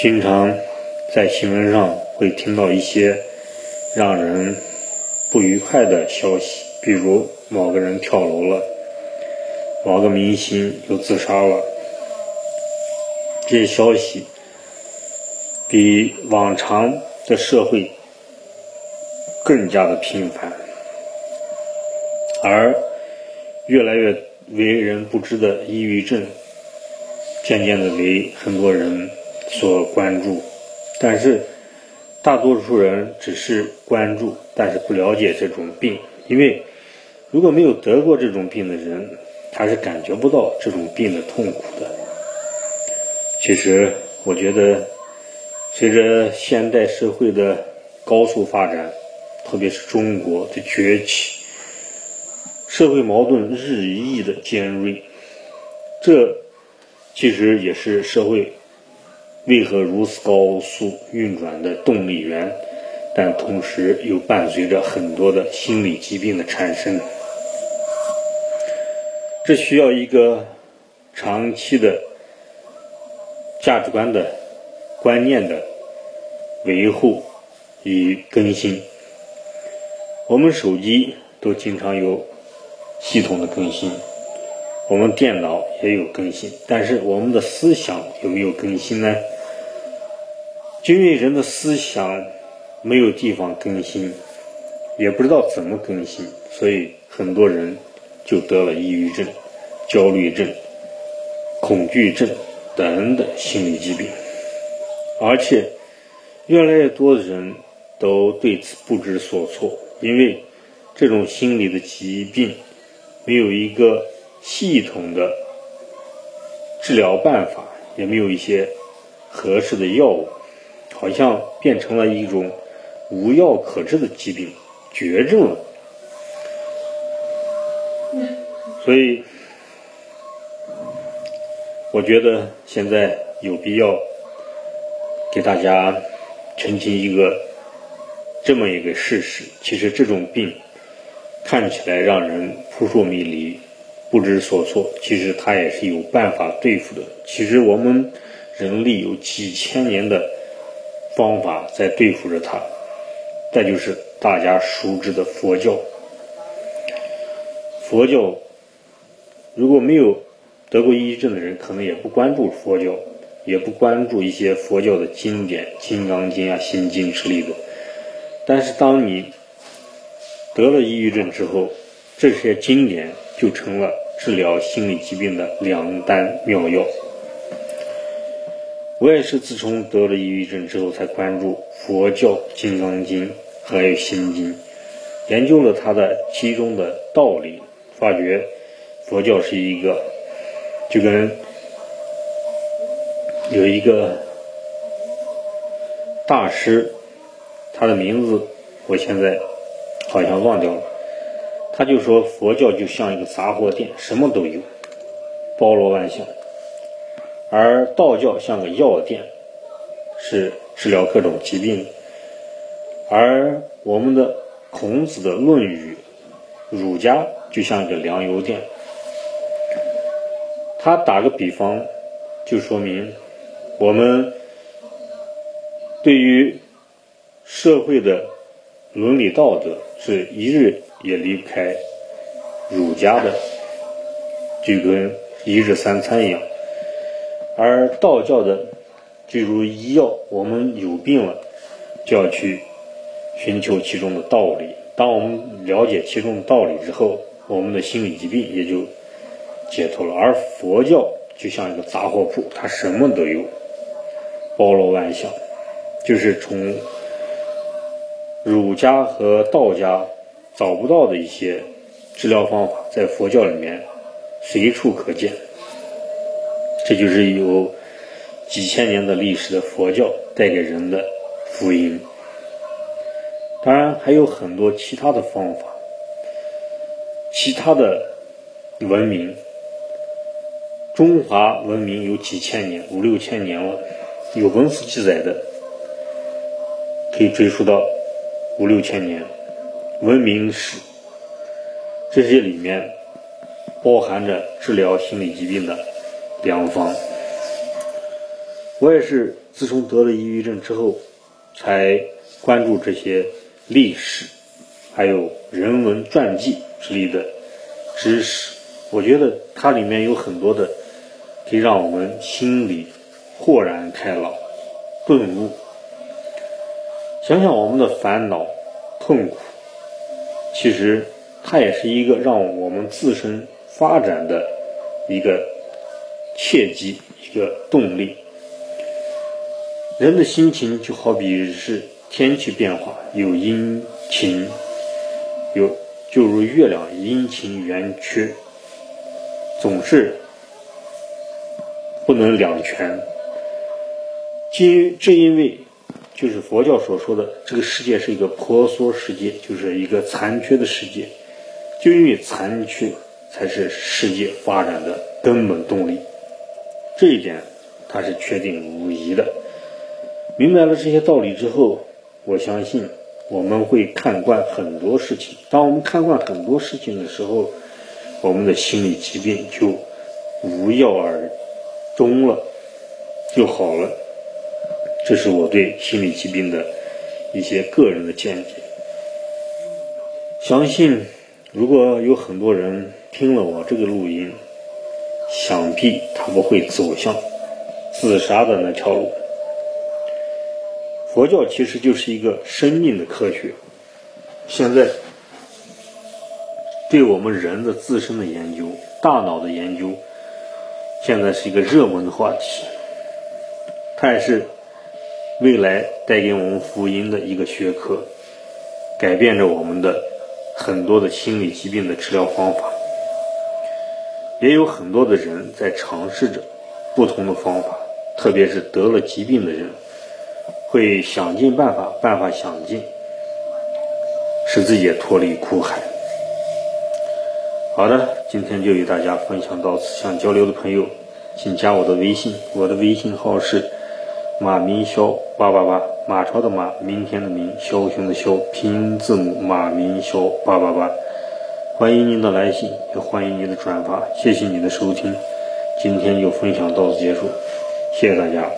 经常在新闻上会听到一些让人不愉快的消息，比如某个人跳楼了，某个明星又自杀了。这些消息比往常的社会更加的频繁，而越来越为人不知的抑郁症，渐渐的为很多人。所关注，但是大多数人只是关注，但是不了解这种病。因为如果没有得过这种病的人，他是感觉不到这种病的痛苦的。其实，我觉得随着现代社会的高速发展，特别是中国的崛起，社会矛盾日益的尖锐，这其实也是社会。为何如此高速运转的动力源，但同时又伴随着很多的心理疾病的产生？这需要一个长期的价值观的观念的维护与更新。我们手机都经常有系统的更新，我们电脑也有更新，但是我们的思想有没有更新呢？因为人的思想没有地方更新，也不知道怎么更新，所以很多人就得了抑郁症、焦虑症、恐惧症等等心理疾病，而且越来越多的人都对此不知所措，因为这种心理的疾病没有一个系统的治疗办法，也没有一些合适的药物。好像变成了一种无药可治的疾病，绝症了。所以，我觉得现在有必要给大家澄清一个这么一个事实：其实这种病看起来让人扑朔迷离、不知所措，其实它也是有办法对付的。其实我们人类有几千年的。方法在对付着他，再就是大家熟知的佛教。佛教如果没有得过抑郁症的人，可能也不关注佛教，也不关注一些佛教的经典，《金刚经》啊，《心经》之类的。但是当你得了抑郁症之后，这些经典就成了治疗心理疾病的灵丹妙药。我也是自从得了抑郁症之后，才关注佛教《金刚经》还有《心经》，研究了它的其中的道理，发觉佛教是一个就跟有一个大师，他的名字我现在好像忘掉了，他就说佛教就像一个杂货店，什么都有，包罗万象。而道教像个药店，是治疗各种疾病；而我们的孔子的《论语》，儒家就像一个粮油店。他打个比方，就说明我们对于社会的伦理道德是一日也离不开儒家的，就跟一日三餐一样。而道教的，就如医药，我们有病了，就要去寻求其中的道理。当我们了解其中的道理之后，我们的心理疾病也就解脱了。而佛教就像一个杂货铺，它什么都有，包罗万象，就是从儒家和道家找不到的一些治疗方法，在佛教里面随处可见。这就是有几千年的历史的佛教带给人的福音。当然还有很多其他的方法，其他的文明，中华文明有几千年、五六千年了，有文字记载的，可以追溯到五六千年文明史。这些里面包含着治疗心理疾病的。良方，我也是自从得了抑郁症之后，才关注这些历史，还有人文传记之类的知识。我觉得它里面有很多的，可以让我们心里豁然开朗、顿悟。想想我们的烦恼、痛苦，其实它也是一个让我们自身发展的一个切记、一个动力。人的心情就好比是天气变化，有阴晴，有就如月亮阴晴圆缺。总是不能两全，因正因为就是佛教所说的这个世界是一个婆娑世界，就是一个残缺的世界，就因为残缺才是世界发展的根本动力，这一点他是确定无疑的。明白了这些道理之后，我相信我们会看惯很多事情。当我们看惯很多事情的时候，我们的心理疾病就无药而终了，就好了。这是我对心理疾病的一些个人的见解。相信如果有很多人听了我这个录音，想必他不会走向自杀的那条路。佛教其实就是一个生命的科学。现在。对我们人的自身的研究、大脑的研究，现在是一个热门的话题。它也是未来带给我们福音的一个学科，改变着我们的很多的心理疾病的治疗方法。也有很多的人在尝试着不同的方法，特别是得了疾病的人，会想尽办法，办法想尽，使自己脱离苦海。好的，今天就与大家分享到此。想交流的朋友，请加我的微信，我的微信号是马明霄八八八，马超的马，明天的明，枭雄的枭，拼音字母马明霄八八八。欢迎您的来信，也欢迎您的转发。谢谢你的收听，今天就分享到此结束，谢谢大家。